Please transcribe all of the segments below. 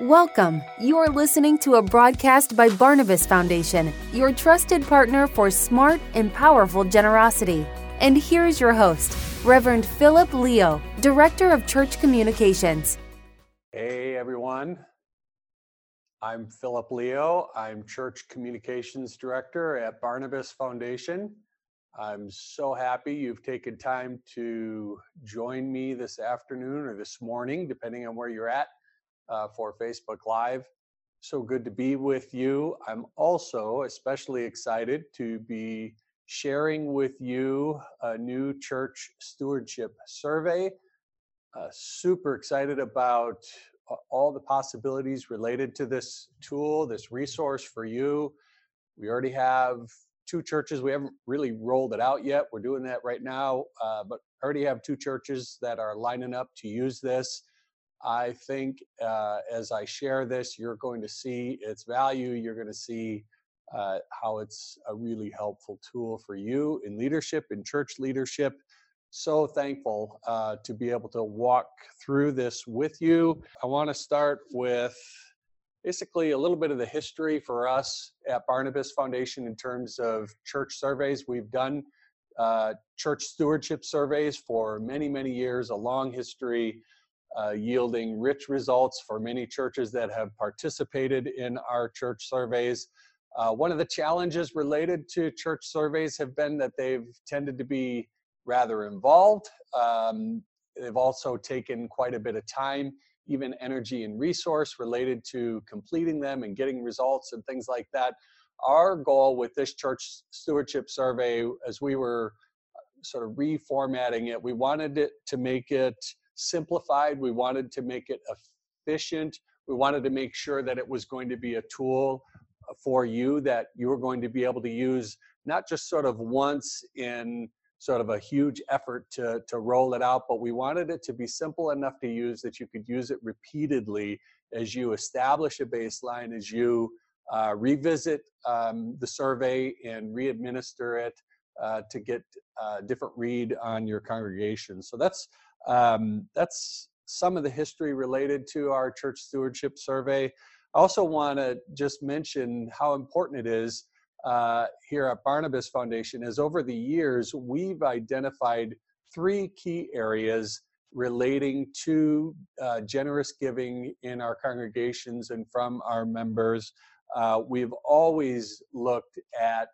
Welcome. You're listening to a broadcast by Barnabas Foundation, your trusted partner for smart and powerful generosity. And here's your host, Reverend Philip Leo, Director of Church Communications. Hey, everyone. I'm Philip Leo. I'm Church Communications Director at Barnabas Foundation. I'm so happy you've taken time to join me this afternoon or this morning, depending on where you're at, uh, for Facebook Live. So good to be with you. I'm also especially excited to be sharing with you a new church stewardship survey. Uh, super excited about all the possibilities related to this tool, this resource for you. We already have two churches. We haven't really rolled it out yet. We're doing that right now, uh, but already have two churches that are lining up to use this. I think uh, as I share this, you're going to see its value. You're going to see uh, how it's a really helpful tool for you in leadership, in church leadership. So thankful uh, to be able to walk through this with you. I want to start with basically a little bit of the history for us at Barnabas Foundation in terms of church surveys. We've done uh, church stewardship surveys for many, many years, a long history, uh, yielding rich results for many churches that have participated in our church surveys. Uh, one of the challenges related to church surveys have been that they've tended to be rather involved. Um, they've also taken quite a bit of time even energy and resource related to completing them and getting results and things like that. Our goal with this church stewardship survey, as we were uh, sort of reformatting it, we wanted it to make it simplified, we wanted to make it efficient, we wanted to make sure that it was going to be a tool uh, for you that you were going to be able to use not just sort of once in sort of a huge effort to, to roll it out, but we wanted it to be simple enough to use that you could use it repeatedly as you establish a baseline, as you uh, revisit um, the survey and re-administer it uh, to get a uh, different read on your congregation. So that's um, that's some of the history related to our church stewardship survey. I also want to just mention how important it is uh, here at Barnabas Foundation is over the years, we've identified three key areas relating to uh, generous giving in our congregations and from our members. Uh, we've always looked at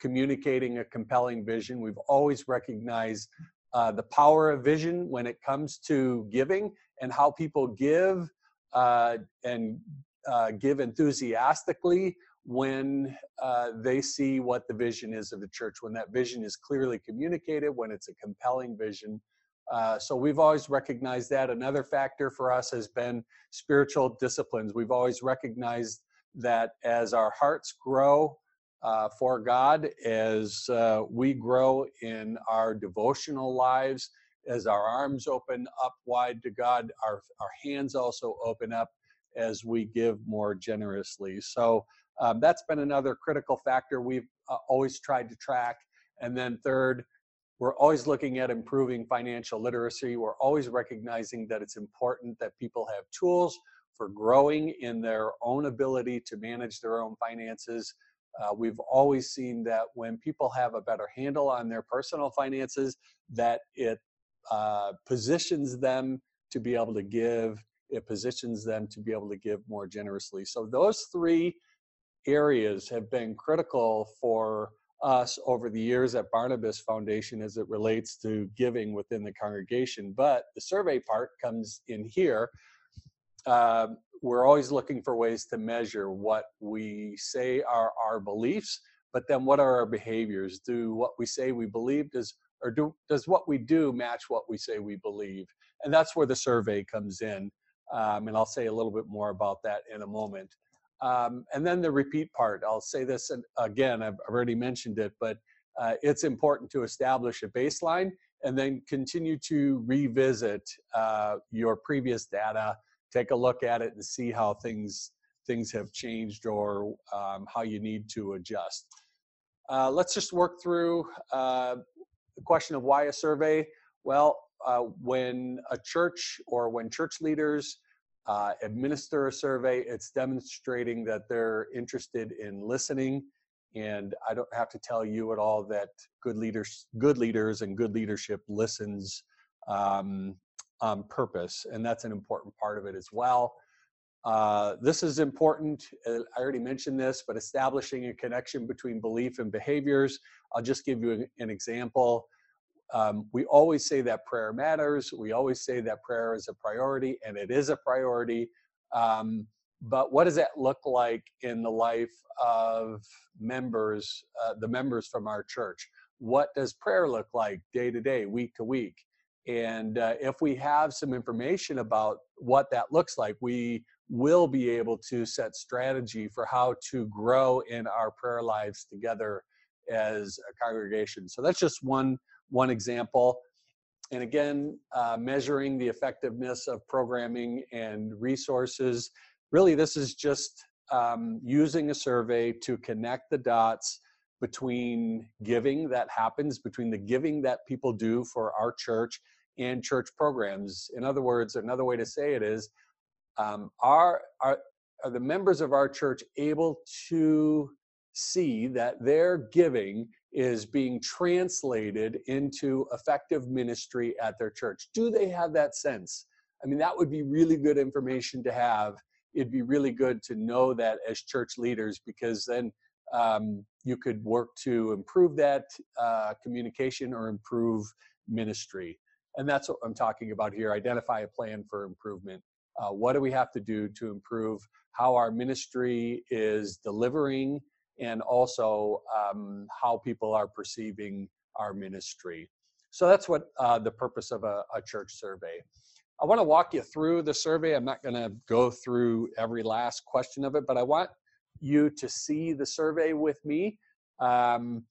communicating a compelling vision. We've always recognized uh, the power of vision when it comes to giving and how people give uh, and uh, give enthusiastically when uh, they see what the vision is of the church, when that vision is clearly communicated, when it's a compelling vision. Uh, so we've always recognized that. Another factor for us has been spiritual disciplines. We've always recognized that as our hearts grow uh, for God, as uh, we grow in our devotional lives, as our arms open up wide to God, our, our hands also open up as we give more generously. So um, that's been another critical factor we've uh, always tried to track. And then third, we're always looking at improving financial literacy. We're always recognizing that it's important that people have tools for growing in their own ability to manage their own finances. Uh, we've always seen that when people have a better handle on their personal finances, that it uh, positions them to be able to give. It positions them to be able to give more generously. So those three areas have been critical for us over the years at Barnabas Foundation as it relates to giving within the congregation. But the survey part comes in here. Uh, we're always looking for ways to measure what we say are our beliefs, but then what are our behaviors? Do what we say we believe does or do does what we do match what we say we believe? And that's where the survey comes in. Um, and I'll say a little bit more about that in a moment. Um, and then the repeat part. I'll say this again, I've already mentioned it, but uh, it's important to establish a baseline and then continue to revisit uh, your previous data, take a look at it and see how things things have changed or um, how you need to adjust. Uh, let's just work through uh, the question of why a survey. Well, uh, when a church or when church leaders uh, administer a survey. It's demonstrating that they're interested in listening. And I don't have to tell you at all that good leaders, good leaders, and good leadership listens um, on purpose, and that's an important part of it as well. Uh, this is important. Uh, I already mentioned this, but establishing a connection between belief and behaviors. I'll just give you an, an example. Um, we always say that prayer matters. We always say that prayer is a priority, and it is a priority. Um, but what does that look like in the life of members, uh, the members from our church? What does prayer look like day to day, week to week? And uh, if we have some information about what that looks like, we will be able to set strategy for how to grow in our prayer lives together as a congregation. So that's just one one example. And again, uh, measuring the effectiveness of programming and resources. Really, this is just um, using a survey to connect the dots between giving that happens, between the giving that people do for our church and church programs. In other words, another way to say it is, um, are, are, are the members of our church able to see that their giving is being translated into effective ministry at their church? Do they have that sense? I mean, that would be really good information to have. It'd be really good to know that as church leaders because then um, you could work to improve that uh, communication or improve ministry. And that's what I'm talking about here. Identify a plan for improvement. Uh, what do we have to do to improve how our ministry is delivering and also um, how people are perceiving our ministry? So that's what uh, the purpose of a, a church survey. I want to walk you through the survey. I'm not going to go through every last question of it, but I want you to see the survey with me. Um,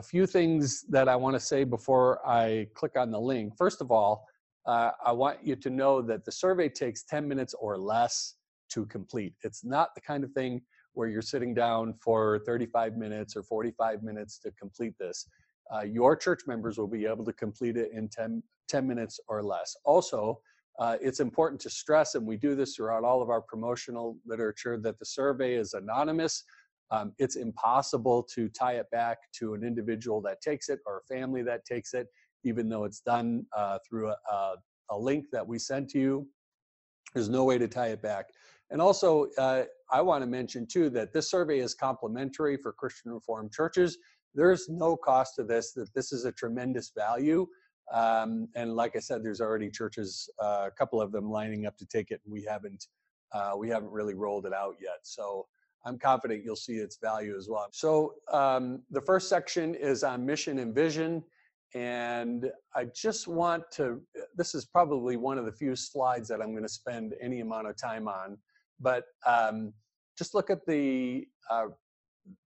a few things that I want to say before I click on the link. First of all, uh, I want you to know that the survey takes 10 minutes or less to complete. It's not the kind of thing where you're sitting down for 35 minutes or 45 minutes to complete this. Uh, your church members will be able to complete it in 10, 10 minutes or less. Also, uh, it's important to stress, and we do this throughout all of our promotional literature, that the survey is anonymous. Um, it's impossible to tie it back to an individual that takes it or a family that takes it, even though it's done uh, through a, a, a, link that we send to you. There's no way to tie it back. And also, uh, I want to mention too that this survey is complimentary for Christian Reformed churches. There's no cost to this, that this is a tremendous value. Um, and like I said, there's already churches, uh, a couple of them lining up to take it, and we haven't uh, we haven't really rolled it out yet. So I'm confident you'll see its value as well. So um, the first section is on mission and vision. And I just want to, this is probably one of the few slides that I'm going to spend any amount of time on. But um, just look at the uh,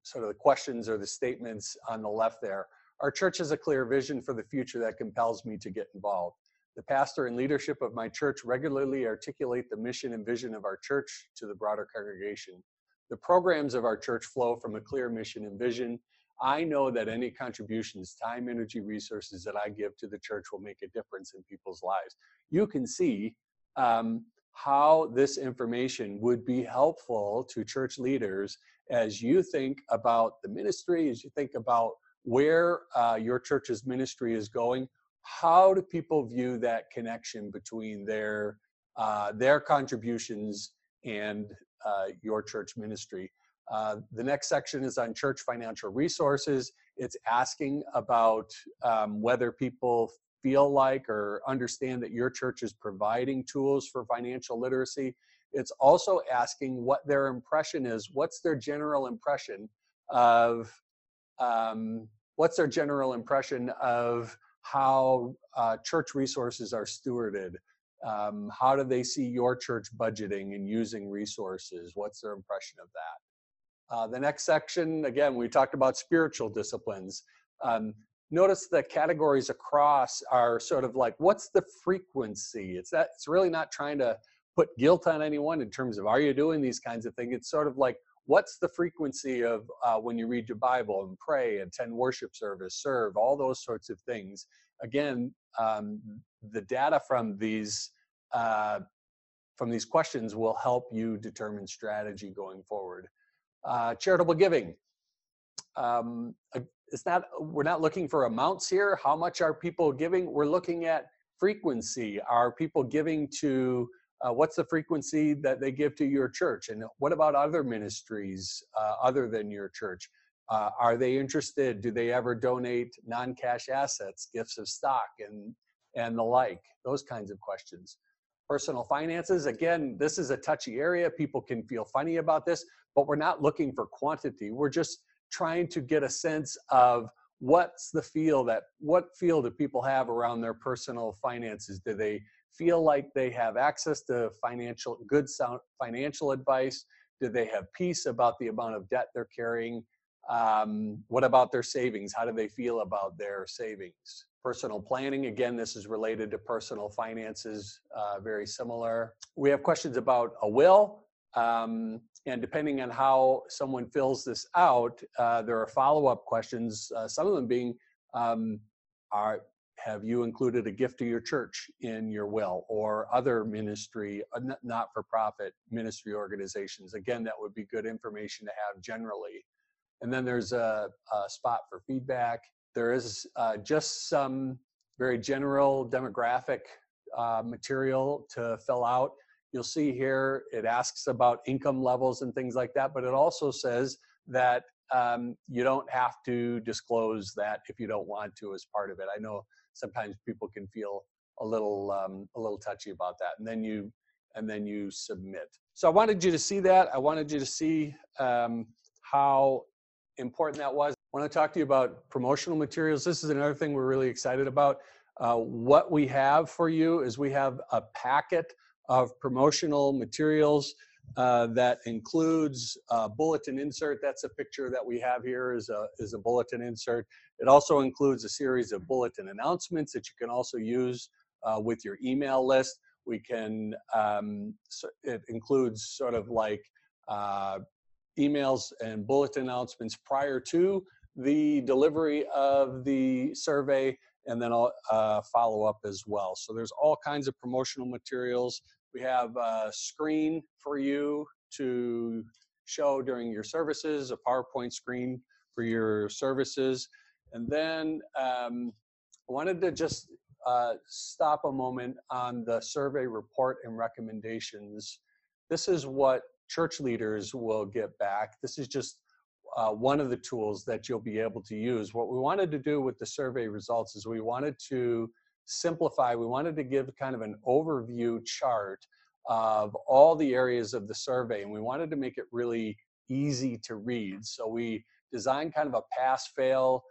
sort of the questions or the statements on the left there. Our church has a clear vision for the future that compels me to get involved. The pastor and leadership of my church regularly articulate the mission and vision of our church to the broader congregation. The programs of our church flow from a clear mission and vision. I know that any contributions, time, energy, resources that I give to the church will make a difference in people's lives. You can see um, how this information would be helpful to church leaders as you think about the ministry, as you think about where uh, your church's ministry is going. How do people view that connection between their uh, their contributions and uh, your church ministry. Uh, the next section is on church financial resources. It's asking about um, whether people feel like or understand that your church is providing tools for financial literacy. It's also asking what their impression is. What's their general impression of um, what's their general impression of how uh, church resources are stewarded? Um, how do they see your church budgeting and using resources? What's their impression of that? Uh, the next section, again, we talked about spiritual disciplines. Um, notice the categories across are sort of like, what's the frequency? It's that it's really not trying to put guilt on anyone in terms of are you doing these kinds of things. It's sort of like, what's the frequency of uh, when you read your Bible and pray, attend worship service, serve, all those sorts of things. Again, um, the data from these uh, from these questions will help you determine strategy going forward. Uh, charitable giving. Um, it's not, we're not looking for amounts here. How much are people giving? We're looking at frequency. Are people giving to, uh, what's the frequency that they give to your church? And what about other ministries uh, other than your church? Uh, are they interested? Do they ever donate non-cash assets, gifts of stock, and and the like? Those kinds of questions. Personal finances. Again, this is a touchy area. People can feel funny about this, but we're not looking for quantity. We're just trying to get a sense of what's the feel that what feel do people have around their personal finances? Do they feel like they have access to financial good sound financial advice? Do they have peace about the amount of debt they're carrying? Um, what about their savings? How do they feel about their savings? Personal planning, again, this is related to personal finances, uh, very similar. We have questions about a will, um, and depending on how someone fills this out, uh, there are follow-up questions, uh, some of them being, um, are, have you included a gift to your church in your will or other ministry, uh, not-for-profit ministry organizations? Again, that would be good information to have generally. And then there's a, a spot for feedback. There is uh, just some very general demographic uh, material to fill out. You'll see here it asks about income levels and things like that, but it also says that um, you don't have to disclose that if you don't want to as part of it. I know sometimes people can feel a little um, a little touchy about that, and then you and then you submit. So I wanted you to see that. I wanted you to see um, how important that was. I want to talk to you about promotional materials. This is another thing we're really excited about. Uh, what we have for you is we have a packet of promotional materials uh, that includes a bulletin insert. That's a picture that we have here is a, is a bulletin insert. It also includes a series of bulletin announcements that you can also use uh, with your email list. We can, um, so it includes sort of like uh, emails and bulletin announcements prior to the delivery of the survey and then I'll uh, follow up as well. So there's all kinds of promotional materials. We have a screen for you to show during your services, a PowerPoint screen for your services. And then um, I wanted to just uh, stop a moment on the survey report and recommendations. This is what church leaders will get back. This is just uh, one of the tools that you'll be able to use. What we wanted to do with the survey results is we wanted to simplify, we wanted to give kind of an overview chart of all the areas of the survey, and we wanted to make it really easy to read. So we designed kind of a pass-fail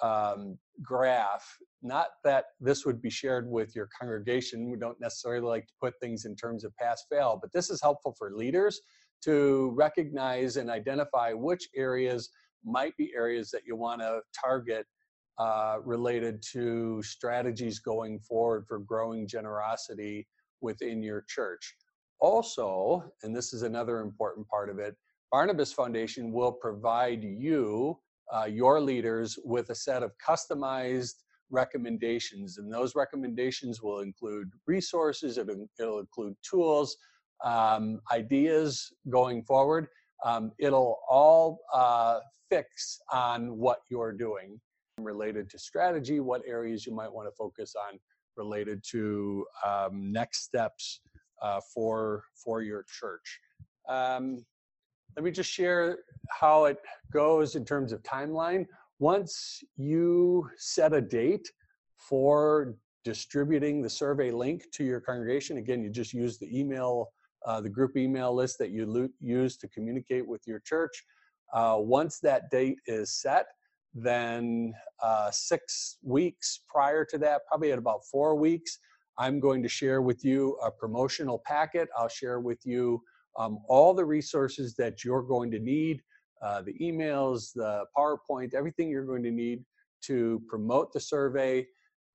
um, graph. Not that this would be shared with your congregation. We don't necessarily like to put things in terms of pass-fail, but this is helpful for leaders to recognize and identify which areas might be areas that you want to target uh, related to strategies going forward for growing generosity within your church. Also, and this is another important part of it, Barnabas Foundation will provide you, uh, your leaders, with a set of customized recommendations. And those recommendations will include resources, it'll, it'll include tools, um, ideas going forward. Um, it'll all uh, fix on what you're doing related to strategy, what areas you might want to focus on related to um, next steps uh, for, for your church. Um, let me just share how it goes in terms of timeline. Once you set a date for distributing the survey link to your congregation, again, you just use the email uh, the group email list that you use to communicate with your church. Uh, once that date is set, then uh, six weeks prior to that, probably at about four weeks, I'm going to share with you a promotional packet. I'll share with you um, all the resources that you're going to need, uh, the emails, the PowerPoint, everything you're going to need to promote the survey,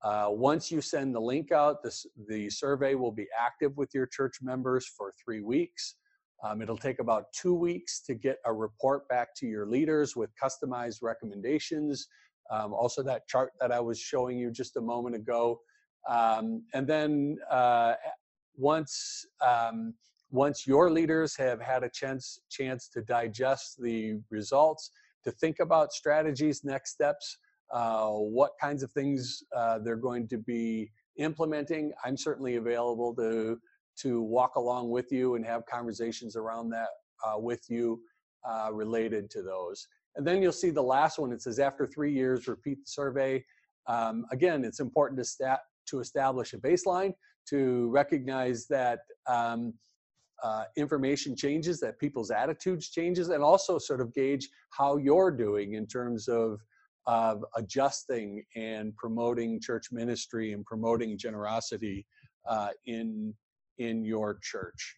uh, once you send the link out, this, the survey will be active with your church members for three weeks. Um, it'll take about two weeks to get a report back to your leaders with customized recommendations. Um, also, that chart that I was showing you just a moment ago. Um, and then uh, once um, once your leaders have had a chance chance to digest the results, to think about strategies, next steps, uh, what kinds of things uh, they're going to be implementing, I'm certainly available to to walk along with you and have conversations around that uh, with you uh, related to those. And then you'll see the last one. It says after three years, repeat the survey. Um, again, it's important to stat to establish a baseline to recognize that um, uh, information changes, that people's attitudes changes, and also sort of gauge how you're doing in terms of of adjusting and promoting church ministry and promoting generosity uh, in in your church.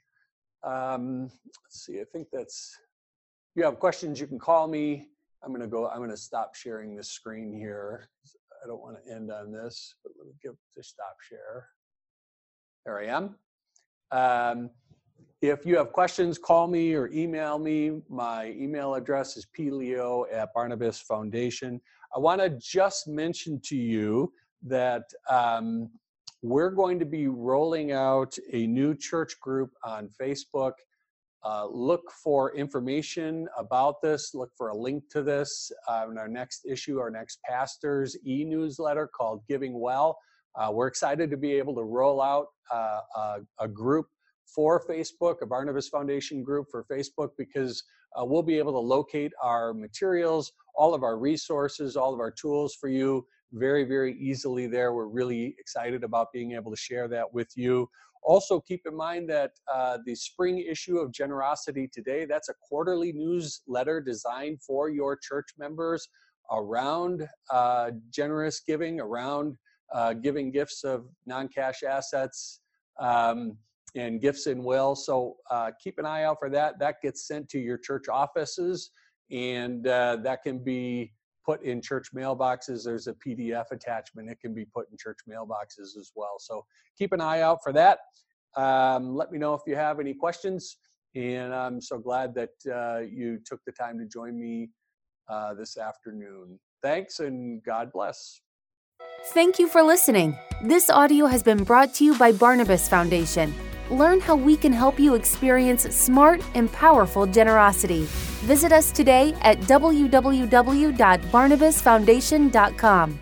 Um, let's see. I think that's. If you have questions, you can call me. I'm to go. I'm to stop sharing this screen here. I don't want to end on this, but let me give to stop share. There I am. Um, if you have questions, call me or email me. My email address is pleo at Barnabas Foundation. I want to just mention to you that um, we're going to be rolling out a new church group on Facebook. Uh, look for information about this. Look for a link to this uh, in our next issue, our next pastor's e newsletter called Giving Well. Uh, we're excited to be able to roll out uh, a, a, group for Facebook, a Barnabas Foundation group for Facebook, because uh, we'll be able to locate our materials, all of our resources, all of our tools for you very, very easily there. We're really excited about being able to share that with you. Also, keep in mind that uh, the spring issue of Generosity Today, that's a quarterly newsletter designed for your church members around uh, generous giving, around uh, giving gifts of non cash assets. Um, and gifts and will. So uh, keep an eye out for that. That gets sent to your church offices, and uh, that can be put in church mailboxes. There's a PDF attachment. It can be put in church mailboxes as well. So keep an eye out for that. Um, let me know if you have any questions. And I'm so glad that uh, you took the time to join me uh, this afternoon. Thanks and God bless. Thank you for listening. This audio has been brought to you by Barnabas Foundation learn how we can help you experience smart and powerful generosity. Visit us today at www.barnabasfoundation.com.